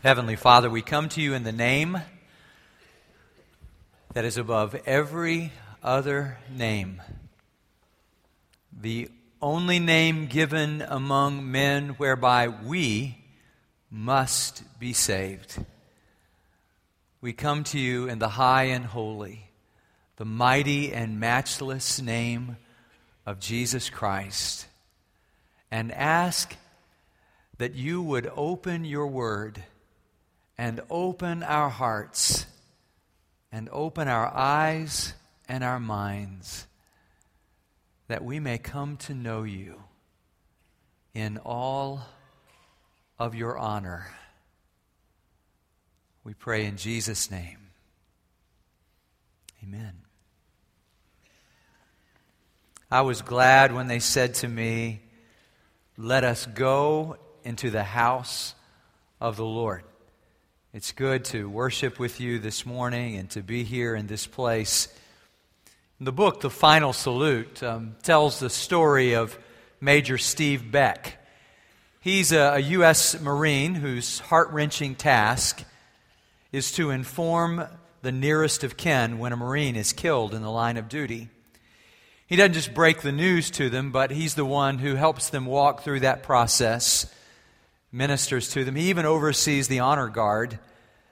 Heavenly Father, we come to you in the name that is above every other name, the only name given among men whereby we must be saved. We come to you in the high and holy, the mighty and matchless name of Jesus Christ, and ask that you would open your word and open our hearts and open our eyes and our minds that we may come to know you in all of your honor. We pray in Jesus' name. Amen. I was glad when they said to me, Let us go into the house of the Lord. It's good to worship with you this morning and to be here in this place. The book, The Final Salute, um, tells the story of Major Steve Beck. He's a, a U.S. Marine whose heart wrenching task is to inform the nearest of kin when a Marine is killed in the line of duty. He doesn't just break the news to them, but he's the one who helps them walk through that process ministers to them. He even oversees the honor guard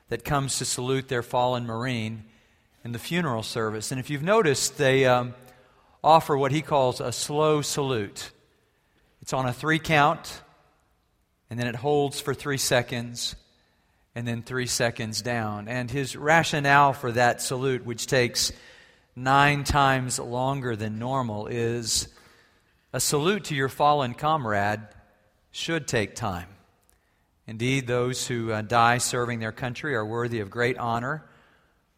that comes to salute their fallen Marine in the funeral service. And if you've noticed, they um, offer what he calls a slow salute. It's on a three count, and then it holds for three seconds, and then three seconds down. And his rationale for that salute, which takes nine times longer than normal, is a salute to your fallen comrade should take time. Indeed, those who uh, die serving their country are worthy of great honor,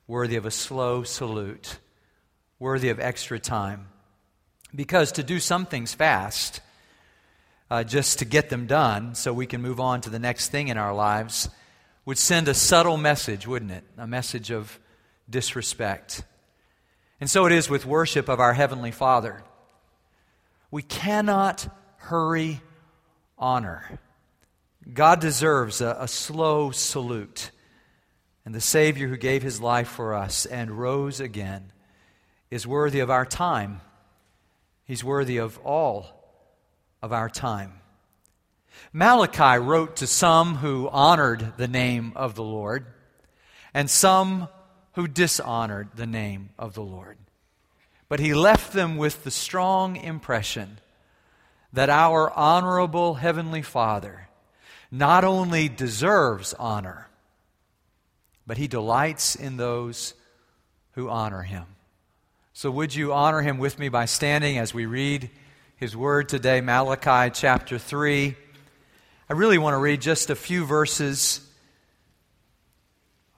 worthy of a slow salute, worthy of extra time. Because to do some things fast, uh, just to get them done so we can move on to the next thing in our lives, would send a subtle message, wouldn't it? A message of disrespect. And so it is with worship of our Heavenly Father. We cannot hurry honor. God deserves a, a slow salute. And the Savior who gave his life for us and rose again is worthy of our time. He's worthy of all of our time. Malachi wrote to some who honored the name of the Lord and some who dishonored the name of the Lord. But he left them with the strong impression that our honorable Heavenly Father not only deserves honor, but he delights in those who honor him. So, would you honor him with me by standing as we read his word today, Malachi chapter 3? I really want to read just a few verses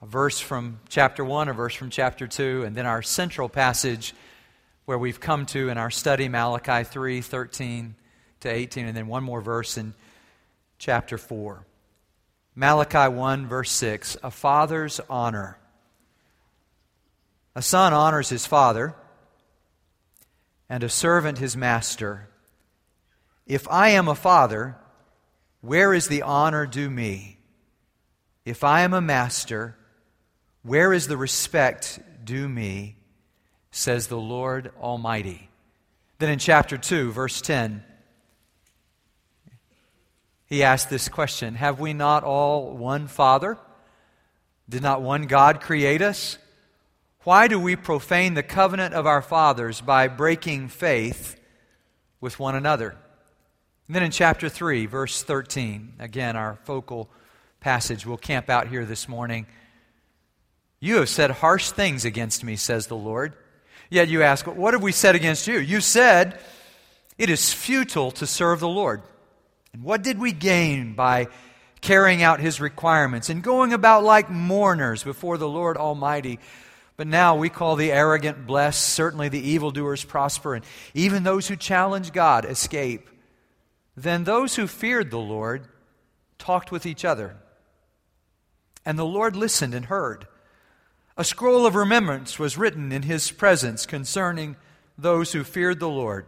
a verse from chapter 1, a verse from chapter 2, and then our central passage where we've come to in our study, Malachi 3 13 to 18, and then one more verse in chapter 4. Malachi 1, verse 6 A father's honor. A son honors his father, and a servant his master. If I am a father, where is the honor due me? If I am a master, where is the respect due me? Says the Lord Almighty. Then in chapter 2, verse 10, he asked this question Have we not all one Father? Did not one God create us? Why do we profane the covenant of our fathers by breaking faith with one another? And then in chapter 3, verse 13, again, our focal passage, we'll camp out here this morning. You have said harsh things against me, says the Lord. Yet you ask, What have we said against you? You said, It is futile to serve the Lord. And what did we gain by carrying out his requirements and going about like mourners before the Lord Almighty? But now we call the arrogant blessed, certainly the evildoers prosper, and even those who challenge God escape. Then those who feared the Lord talked with each other. And the Lord listened and heard. A scroll of remembrance was written in his presence concerning those who feared the Lord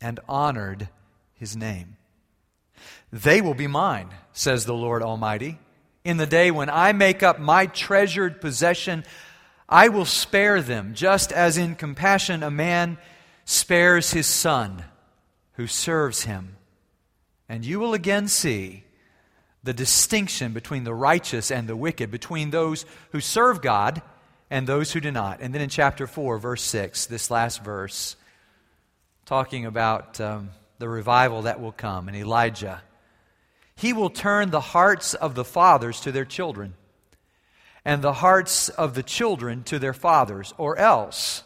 and honored his name. They will be mine, says the Lord Almighty, In the day when I make up my treasured possession, I will spare them, just as in compassion a man spares his son who serves him. And you will again see the distinction between the righteous and the wicked, between those who serve God and those who do not. And then in chapter 4, verse 6, this last verse, talking about um, the revival that will come and Elijah. He will turn the hearts of the fathers to their children, and the hearts of the children to their fathers, or else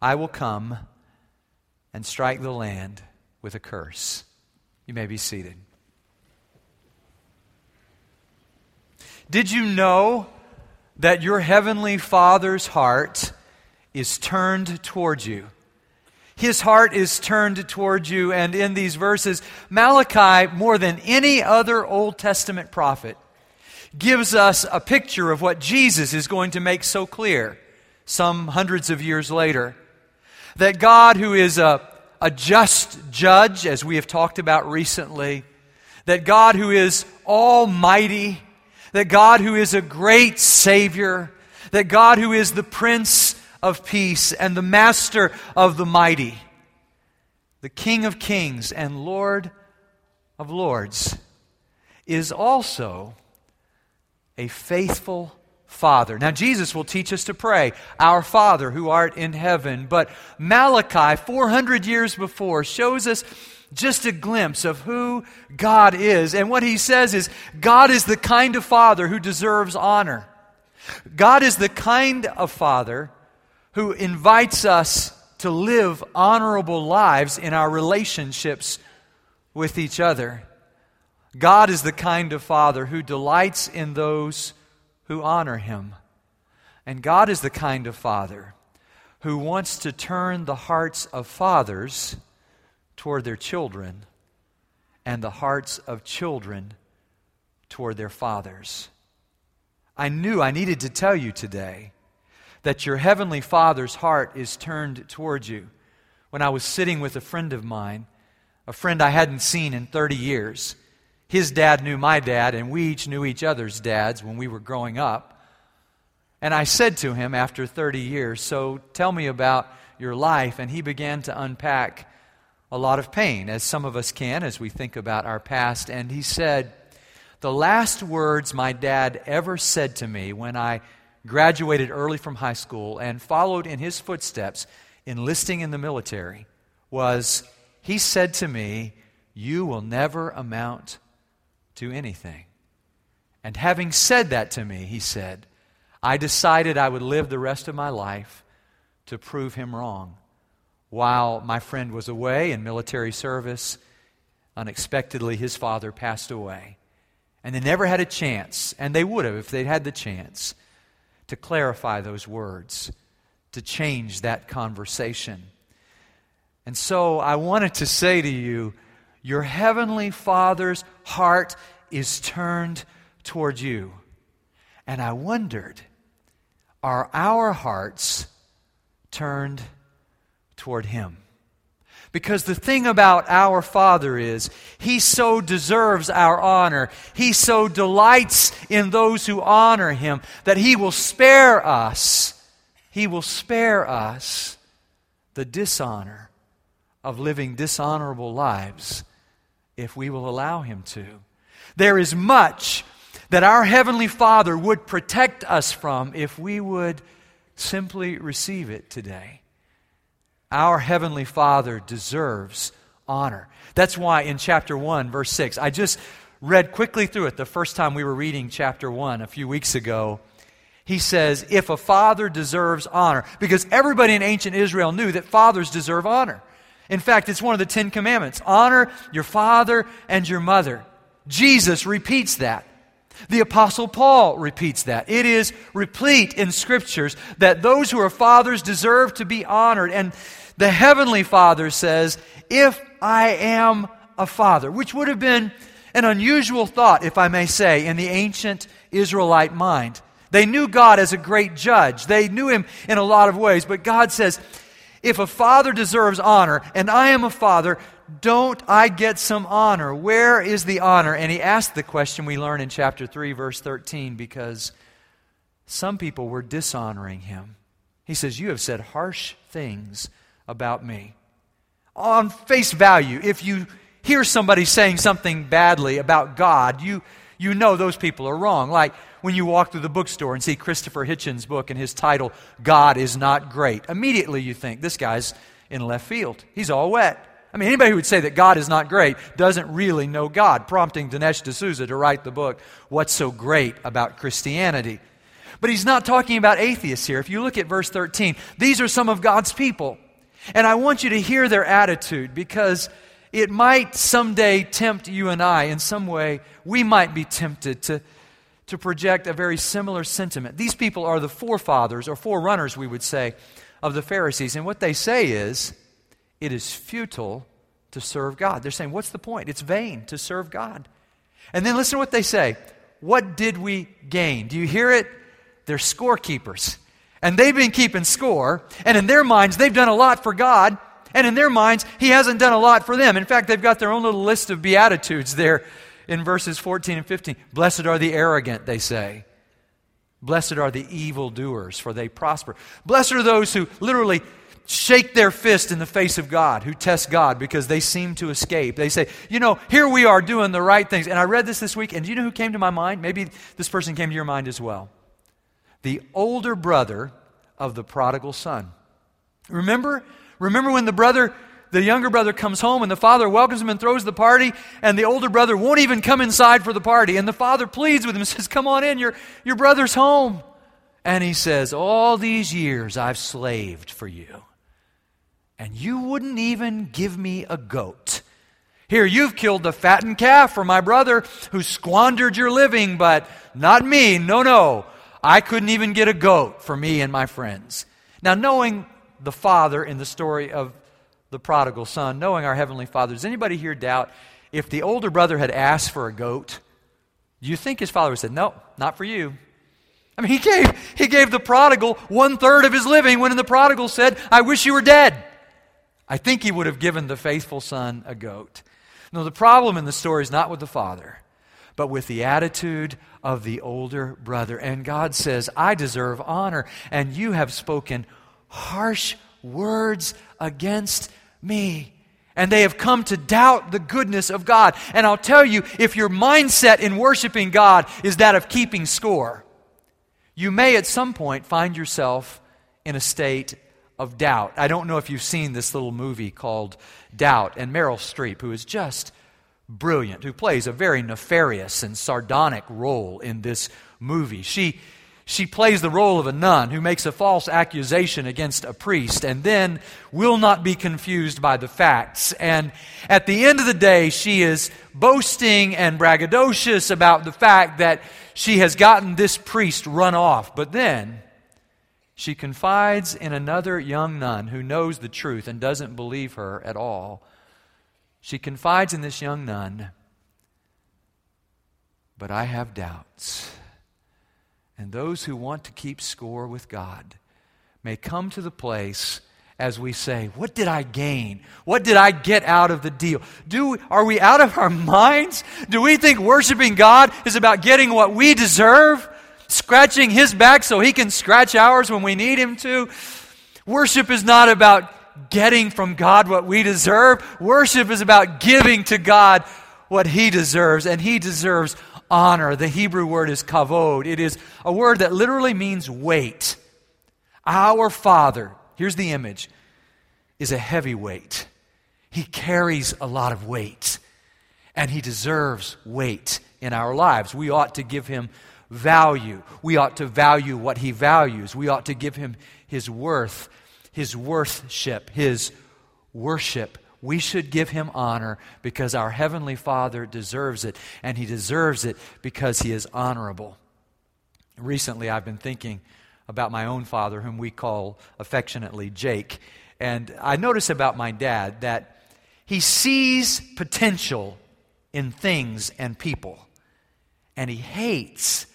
I will come and strike the land with a curse. You may be seated. Did you know that your heavenly Father's heart is turned towards you? His heart is turned towards you, and in these verses, Malachi, more than any other Old Testament prophet, gives us a picture of what Jesus is going to make so clear some hundreds of years later. That God, who is a, a just judge, as we have talked about recently, that God, who is almighty, that God, who is a great Savior, that God, who is the Prince of Peace and the Master of the mighty, the King of Kings and Lord of Lords, is also a faithful Father. Now, Jesus will teach us to pray, Our Father who art in heaven. But Malachi, 400 years before, shows us just a glimpse of who God is. And what he says is God is the kind of father who deserves honor. God is the kind of father who invites us to live honorable lives in our relationships with each other. God is the kind of father who delights in those who honor him. And God is the kind of father who wants to turn the hearts of fathers toward their children and the hearts of children toward their fathers. I knew I needed to tell you today that your heavenly Father's heart is turned towards you. When I was sitting with a friend of mine, a friend I hadn't seen in 30 years, his dad knew my dad, and we each knew each other's dads when we were growing up. And I said to him after 30 years, So tell me about your life. And he began to unpack a lot of pain, as some of us can as we think about our past. And he said, The last words my dad ever said to me when I graduated early from high school and followed in his footsteps, enlisting in the military, was he said to me, You will never amount to anything. And having said that to me, he said, I decided I would live the rest of my life to prove him wrong. While my friend was away in military service, unexpectedly his father passed away. And they never had a chance, and they would have if they'd had the chance, to clarify those words, to change that conversation. And so I wanted to say to you, your heavenly Father's heart is turned toward you. And I wondered, are our hearts turned toward Him. Because the thing about our Father is, He so deserves our honor. He so delights in those who honor Him that He will spare us. He will spare us the dishonor of living dishonorable lives if we will allow Him to. There is much that our Heavenly Father would protect us from if we would simply receive it today. Our Heavenly Father deserves honor. That's why in chapter 1, verse 6, I just read quickly through it the first time we were reading chapter 1 a few weeks ago. He says, If a father deserves honor, because everybody in ancient Israel knew that fathers deserve honor. In fact, it's one of the Ten Commandments honor your father and your mother. Jesus repeats that. The Apostle Paul repeats that. It is replete in scriptures that those who are fathers deserve to be honored. And the Heavenly Father says, If I am a father, which would have been an unusual thought, if I may say, in the ancient Israelite mind. They knew God as a great judge, they knew Him in a lot of ways, but God says, If a father deserves honor, and I am a father, don't I get some honor? Where is the honor? And he asked the question we learn in chapter 3, verse 13, because some people were dishonoring him. He says, You have said harsh things about me. On face value, if you hear somebody saying something badly about God, you, you know those people are wrong. Like when you walk through the bookstore and see Christopher Hitchens' book and his title, God is Not Great. Immediately you think, this guy's in left field. He's all wet. I mean, anybody who would say that God is not great doesn't really know God, prompting Dinesh D'Souza to write the book, What's So Great About Christianity. But he's not talking about atheists here. If you look at verse 13, these are some of God's people. And I want you to hear their attitude because it might someday tempt you and I in some way. We might be tempted to, to project a very similar sentiment. These people are the forefathers or forerunners, we would say, of the Pharisees. And what they say is, it is futile to serve God. They're saying, what's the point? It's vain to serve God. And then listen to what they say. What did we gain? Do you hear it? They're scorekeepers. And they've been keeping score. And in their minds, they've done a lot for God. And in their minds, He hasn't done a lot for them. In fact, they've got their own little list of Beatitudes there in verses 14 and 15. Blessed are the arrogant, they say. Blessed are the evildoers, for they prosper. Blessed are those who literally shake their fist in the face of God, who test God because they seem to escape. They say, you know, here we are doing the right things. And I read this this week, and do you know who came to my mind? Maybe this person came to your mind as well. The older brother of the prodigal son. Remember? Remember when the brother, the younger brother comes home and the father welcomes him and throws the party, and the older brother won't even come inside for the party. And the father pleads with him and says, Come on in, your, your brother's home. And he says, All these years I've slaved for you, and you wouldn't even give me a goat. Here, you've killed the fattened calf for my brother who squandered your living, but not me. No, no. I couldn't even get a goat for me and my friends. Now, knowing the father in the story of the prodigal son, knowing our heavenly father, does anybody here doubt if the older brother had asked for a goat, do you think his father would have said, No, not for you? I mean, he gave, he gave the prodigal one third of his living when the prodigal said, I wish you were dead. I think he would have given the faithful son a goat. No, the problem in the story is not with the father, but with the attitude of the older brother. And God says, I deserve honor, and you have spoken harsh words against me. And they have come to doubt the goodness of God. And I'll tell you, if your mindset in worshiping God is that of keeping score, you may at some point find yourself in a state of doubt. I don't know if you've seen this little movie called Doubt, and Meryl Streep, who is just brilliant, who plays a very nefarious and sardonic role in this movie. She she plays the role of a nun who makes a false accusation against a priest and then will not be confused by the facts. And at the end of the day, she is boasting and braggadocious about the fact that she has gotten this priest run off. But then she confides in another young nun who knows the truth and doesn't believe her at all. She confides in this young nun, but I have doubts. And those who want to keep score with God may come to the place as we say, What did I gain? What did I get out of the deal? Do, are we out of our minds? Do we think worshiping God is about getting what we deserve? Scratching His back so He can scratch ours when we need Him to? Worship is not about getting from God what we deserve. Worship is about giving to God what He deserves, and He deserves honor. The Hebrew word is kavod. It is a word that literally means weight. Our Father, here's the image, is a heavy weight. He carries a lot of weight, and He deserves weight in our lives. We ought to give Him value. We ought to value what He values. We ought to give Him His worth, His worthship, His worship we should give him honor because our Heavenly Father deserves it, and he deserves it because he is honorable. Recently, I've been thinking about my own father, whom we call affectionately Jake. And I notice about my dad that he sees potential in things and people, and he hates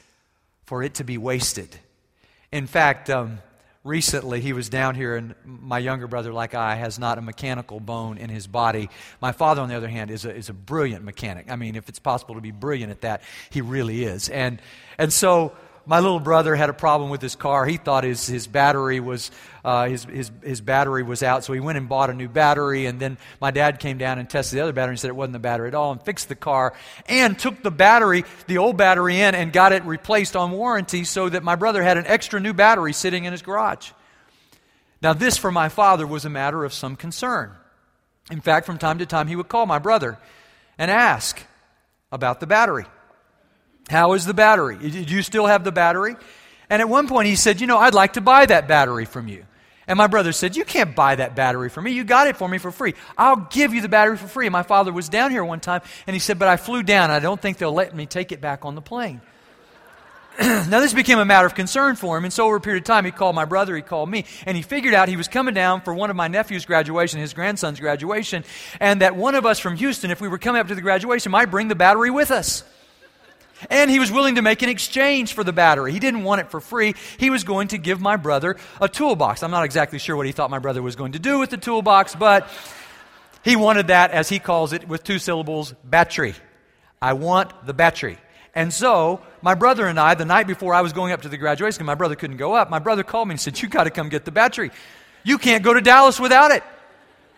for it to be wasted. In fact, um, recently he was down here, and my younger brother, like I, has not a mechanical bone in his body. My father, on the other hand, is a, is a brilliant mechanic. I mean, if it's possible to be brilliant at that, he really is. And, and so my little brother had a problem with his car. He thought his, his battery was uh, his, his, his battery was out, so he went and bought a new battery. And then my dad came down and tested the other battery and said it wasn't the battery at all, and fixed the car and took the battery, the old battery, in and got it replaced on warranty, so that my brother had an extra new battery sitting in his garage. Now, this for my father was a matter of some concern. In fact, from time to time, he would call my brother and ask about the battery. How is the battery? Do you still have the battery? And at one point he said, You know, I'd like to buy that battery from you. And my brother said, You can't buy that battery from me. You got it for me for free. I'll give you the battery for free. And my father was down here one time and he said, But I flew down. I don't think they'll let me take it back on the plane. now, this became a matter of concern for him, and so over a period of time, he called my brother, he called me, and he figured out he was coming down for one of my nephew's graduation, his grandson's graduation, and that one of us from Houston, if we were coming up to the graduation, might bring the battery with us. And he was willing to make an exchange for the battery. He didn't want it for free. He was going to give my brother a toolbox. I'm not exactly sure what he thought my brother was going to do with the toolbox, but he wanted that, as he calls it, with two syllables battery. I want the battery. And so, my brother and I, the night before I was going up to the graduation, my brother couldn't go up, my brother called me and said, You got to come get the battery. You can't go to Dallas without it.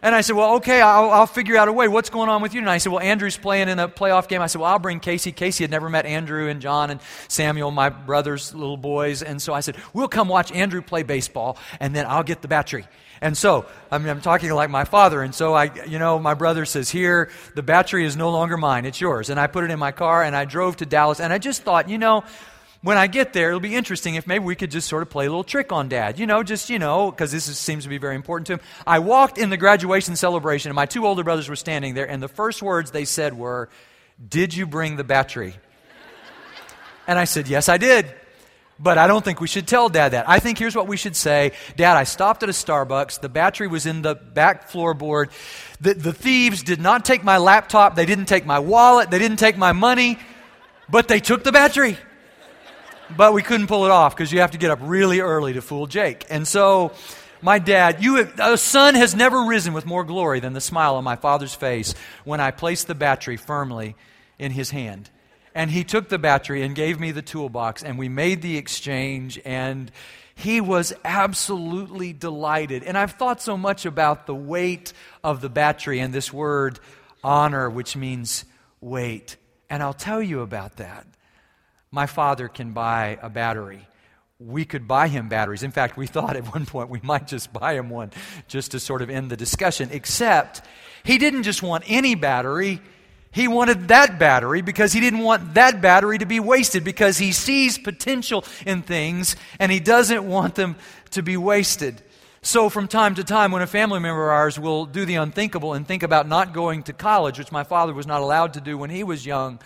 And I said, Well, okay, I'll, I'll, figure out a way. What's going on with you? And I said, Well, Andrew's playing in a playoff game. I said, Well, I'll bring Casey. Casey had never met Andrew and John and Samuel, my brother's little boys. And so I said, We'll come watch Andrew play baseball, and then I'll get the battery. And so, I mean, I'm talking like my father. And so I, you know, my brother says, Here, the battery is no longer mine, it's yours. And I put it in my car and I drove to Dallas. And I just thought, you know, when I get there, it'll be interesting if maybe we could just sort of play a little trick on dad. You know, just, you know, because this is, seems to be very important to him. I walked in the graduation celebration, and my two older brothers were standing there, and the first words they said were, Did you bring the battery? And I said, Yes, I did. But I don't think we should tell dad that. I think here's what we should say Dad, I stopped at a Starbucks. The battery was in the back floorboard. The, the thieves did not take my laptop. They didn't take my wallet. They didn't take my money. But they took the battery but we couldn't pull it off because you have to get up really early to fool Jake. And so, my dad, you have, a sun has never risen with more glory than the smile on my father's face when I placed the battery firmly in his hand. And he took the battery and gave me the toolbox, and we made the exchange, and he was absolutely delighted. And I've thought so much about the weight of the battery and this word honor, which means weight. And I'll tell you about that my father can buy a battery. We could buy him batteries. In fact, we thought at one point we might just buy him one just to sort of end the discussion, except he didn't just want any battery. He wanted that battery because he didn't want that battery to be wasted because he sees potential in things and he doesn't want them to be wasted. So, from time to time, when a family member of ours will do the unthinkable and think about not going to college, which my father was not allowed to do when he was young,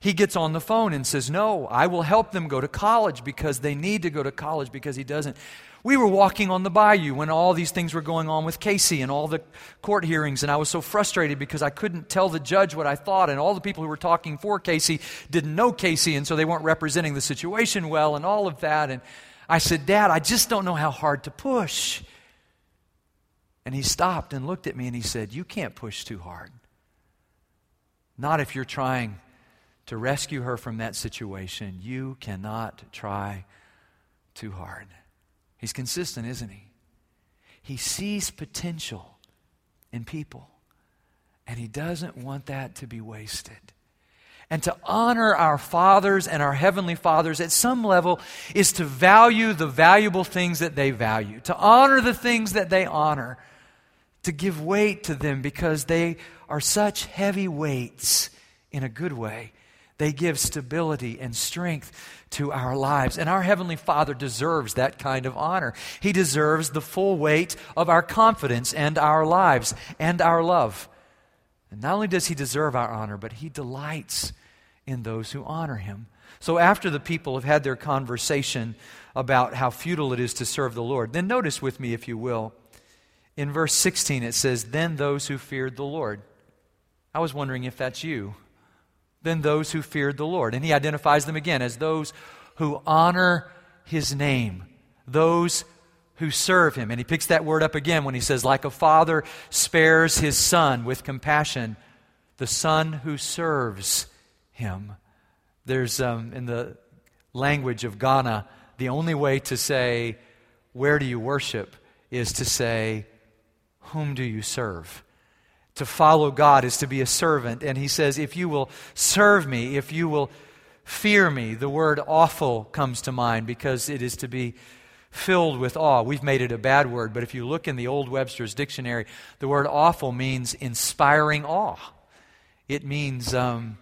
he gets on the phone and says, No, I will help them go to college because they need to go to college because he doesn't. We were walking on the bayou when all these things were going on with Casey and all the court hearings, and I was so frustrated because I couldn't tell the judge what I thought, and all the people who were talking for Casey didn't know Casey, and so they weren't representing the situation well, and all of that. And I said, Dad, I just don't know how hard to push. And he stopped and looked at me and he said, You can't push too hard. Not if you're trying to rescue her from that situation, you cannot try too hard. He's consistent, isn't he? He sees potential in people, and he doesn't want that to be wasted. And to honor our fathers and our heavenly fathers at some level is to value the valuable things that they value, to honor the things that they honor, to give weight to them because they are such heavy weights in a good way they give stability and strength to our lives. And our Heavenly Father deserves that kind of honor. He deserves the full weight of our confidence and our lives and our love. And not only does He deserve our honor, but He delights in those who honor Him. So after the people have had their conversation about how futile it is to serve the Lord, then notice with me, if you will, in verse 16 it says, Then those who feared the Lord. I was wondering if that's you than those who feared the Lord. And he identifies them again as those who honor his name, those who serve him. And he picks that word up again when he says, like a father spares his son with compassion, the son who serves him. There's, um, in the language of Ghana, the only way to say, Where do you worship? is to say, Whom do you serve? To follow God is to be a servant. And he says, If you will serve me, if you will fear me, the word awful comes to mind because it is to be filled with awe. We've made it a bad word, but if you look in the Old Webster's dictionary, the word awful means inspiring awe. It means um,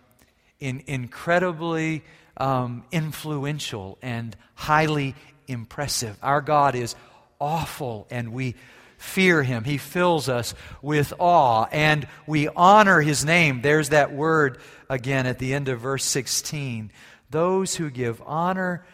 in, incredibly um, influential and highly impressive. Our God is awful, and we fear him. He fills us with awe, and we honor his name. There's that word again at the end of verse 16. Those who give honor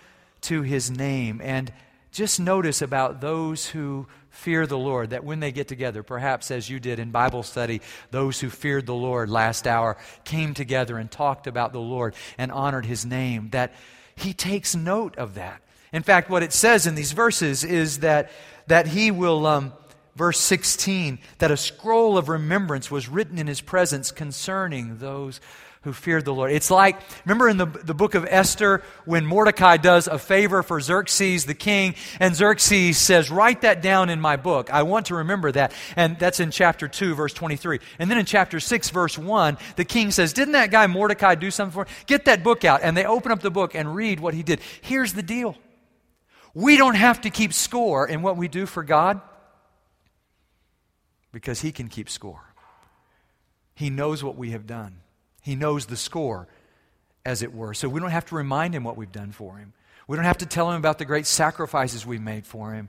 to his name. And just notice about those who fear the Lord that when they get together, perhaps as you did in Bible study, those who feared the Lord last hour came together and talked about the Lord and honored his name, that he takes note of that. In fact, what it says in these verses is that, that he will, um, verse 16, that a scroll of remembrance was written in his presence concerning those who feared the Lord. It's like, remember in the, the book of Esther when Mordecai does a favor for Xerxes, the king, and Xerxes says, Write that down in my book. I want to remember that. And that's in chapter 2, verse 23. And then in chapter 6, verse 1, the king says, Didn't that guy Mordecai do something for? Get that book out. And they open up the book and read what he did. Here's the deal we don't have to keep score in what we do for God because he can keep score. He knows what we have done. He knows the score, as it were. So we don't have to remind him what we've done for him. We don't have to tell him about the great sacrifices we've made for him.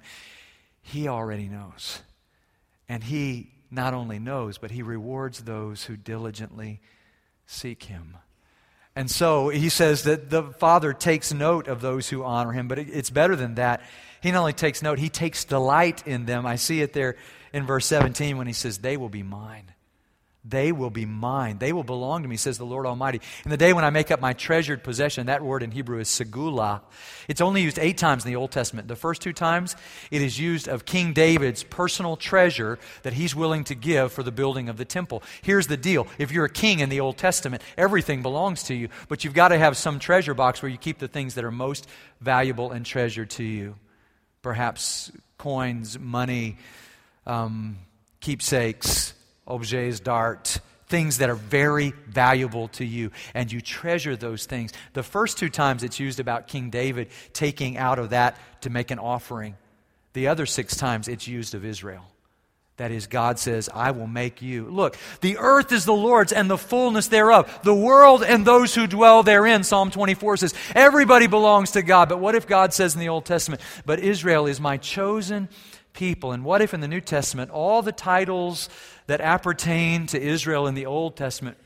He already knows. And he not only knows, but he rewards those who diligently seek him. And so he says that the Father takes note of those who honor him, but it's better than that. He not only takes note, he takes delight in them. I see it there in verse 17 when he says, They will be mine. They will be mine. They will belong to me, says the Lord Almighty. In the day when I make up my treasured possession, that word in Hebrew is segula. It's only used eight times in the Old Testament. The first two times, it is used of King David's personal treasure that he's willing to give for the building of the temple. Here's the deal if you're a king in the Old Testament, everything belongs to you, but you've got to have some treasure box where you keep the things that are most valuable and treasured to you. Perhaps coins, money, um, keepsakes objets d'art, things that are very valuable to you, and you treasure those things. The first two times it's used about King David taking out of that to make an offering. The other six times it's used of Israel. That is, God says, I will make you. Look, the earth is the Lord's and the fullness thereof, the world and those who dwell therein. Psalm 24 says, everybody belongs to God. But what if God says in the Old Testament, but Israel is my chosen people? And what if in the New Testament all the titles that appertain to Israel in the Old Testament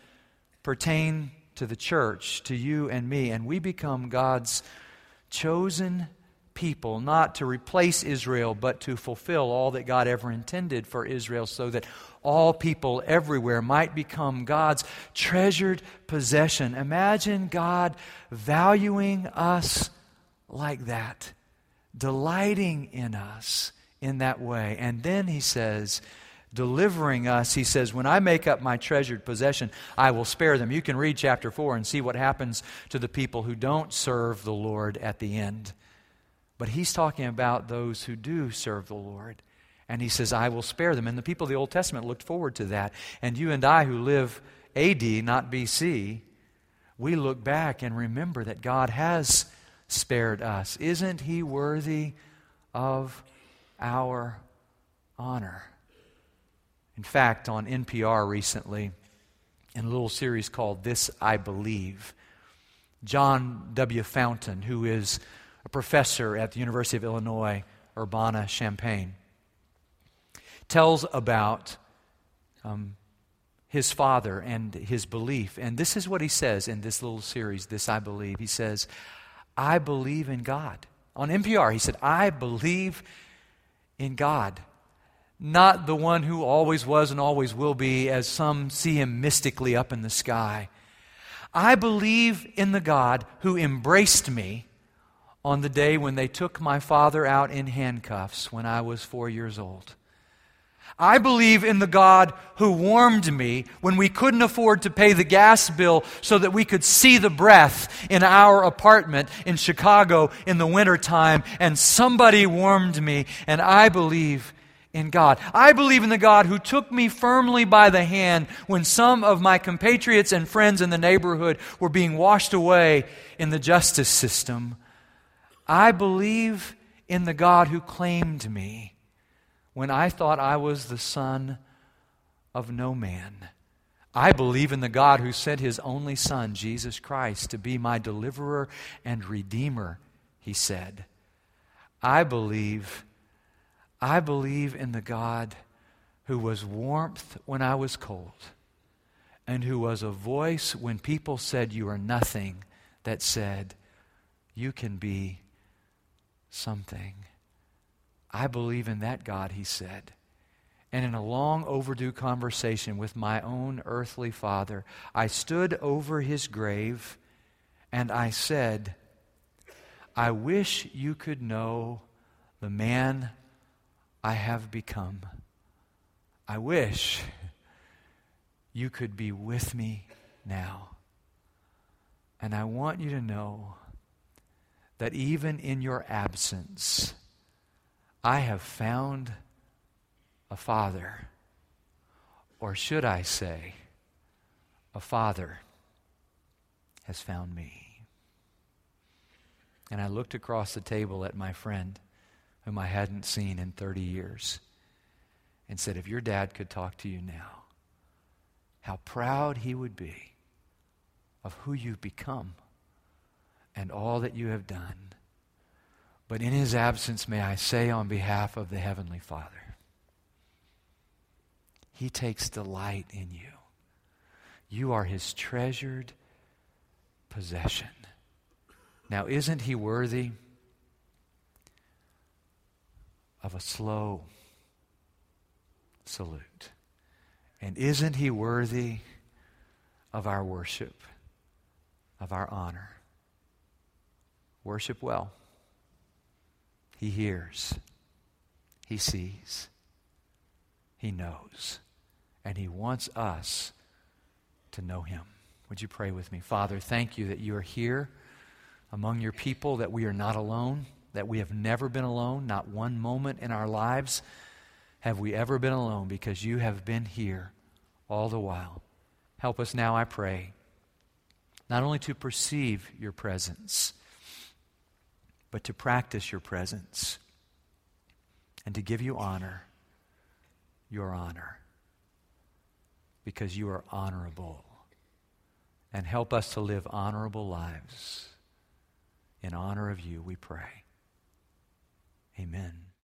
pertain to the church, to you and me, and we become God's chosen people, not to replace Israel, but to fulfill all that God ever intended for Israel, so that all people everywhere might become God's treasured possession. Imagine God valuing us like that, delighting in us in that way. And then he says, delivering us, he says, When I make up my treasured possession, I will spare them. You can read chapter 4 and see what happens to the people who don't serve the Lord at the end. But he's talking about those who do serve the Lord. And he says, I will spare them. And the people of the Old Testament looked forward to that. And you and I, who live AD, not BC, we look back and remember that God has spared us. Isn't he worthy of our honor? In fact, on NPR recently, in a little series called This I Believe, John W. Fountain, who is a professor at the University of Illinois, Urbana Champaign, tells about um, his father and his belief. And this is what he says in this little series, This I Believe. He says, I believe in God. On NPR, he said, I believe in God not the one who always was and always will be, as some see him mystically up in the sky. I believe in the God who embraced me on the day when they took my father out in handcuffs when I was four years old. I believe in the God who warmed me when we couldn't afford to pay the gas bill so that we could see the breath in our apartment in Chicago in the wintertime, and somebody warmed me, and I believe in God. I believe in the God who took me firmly by the hand when some of my compatriots and friends in the neighborhood were being washed away in the justice system. I believe in the God who claimed me when I thought I was the son of no man. I believe in the God who sent his only Son, Jesus Christ, to be my deliverer and redeemer, he said. I believe, I believe in the God who was warmth when I was cold and who was a voice when people said you are nothing that said, You can be something. I believe in that God, he said. And in a long overdue conversation with my own earthly father, I stood over his grave and I said, I wish you could know the man I have become. I wish you could be with me now. And I want you to know that even in your absence, I have found a father. Or should I say, a father has found me. And I looked across the table at my friend, whom I hadn't seen in 30 years, and said, If your dad could talk to you now, how proud he would be of who you've become and all that you have done. But in his absence, may I say on behalf of the Heavenly Father, he takes delight in you. You are his treasured possession. Now, isn't he worthy of a slow salute? And isn't he worthy of our worship, of our honor? Worship well. He hears, He sees, He knows, and He wants us to know Him. Would you pray with me? Father, thank you that you are here among your people, that we are not alone, that we have never been alone, not one moment in our lives have we ever been alone because you have been here all the while. Help us now, I pray, not only to perceive your presence but to practice your presence and to give you honor, your honor, because you are honorable. And help us to live honorable lives in honor of you, we pray. Amen.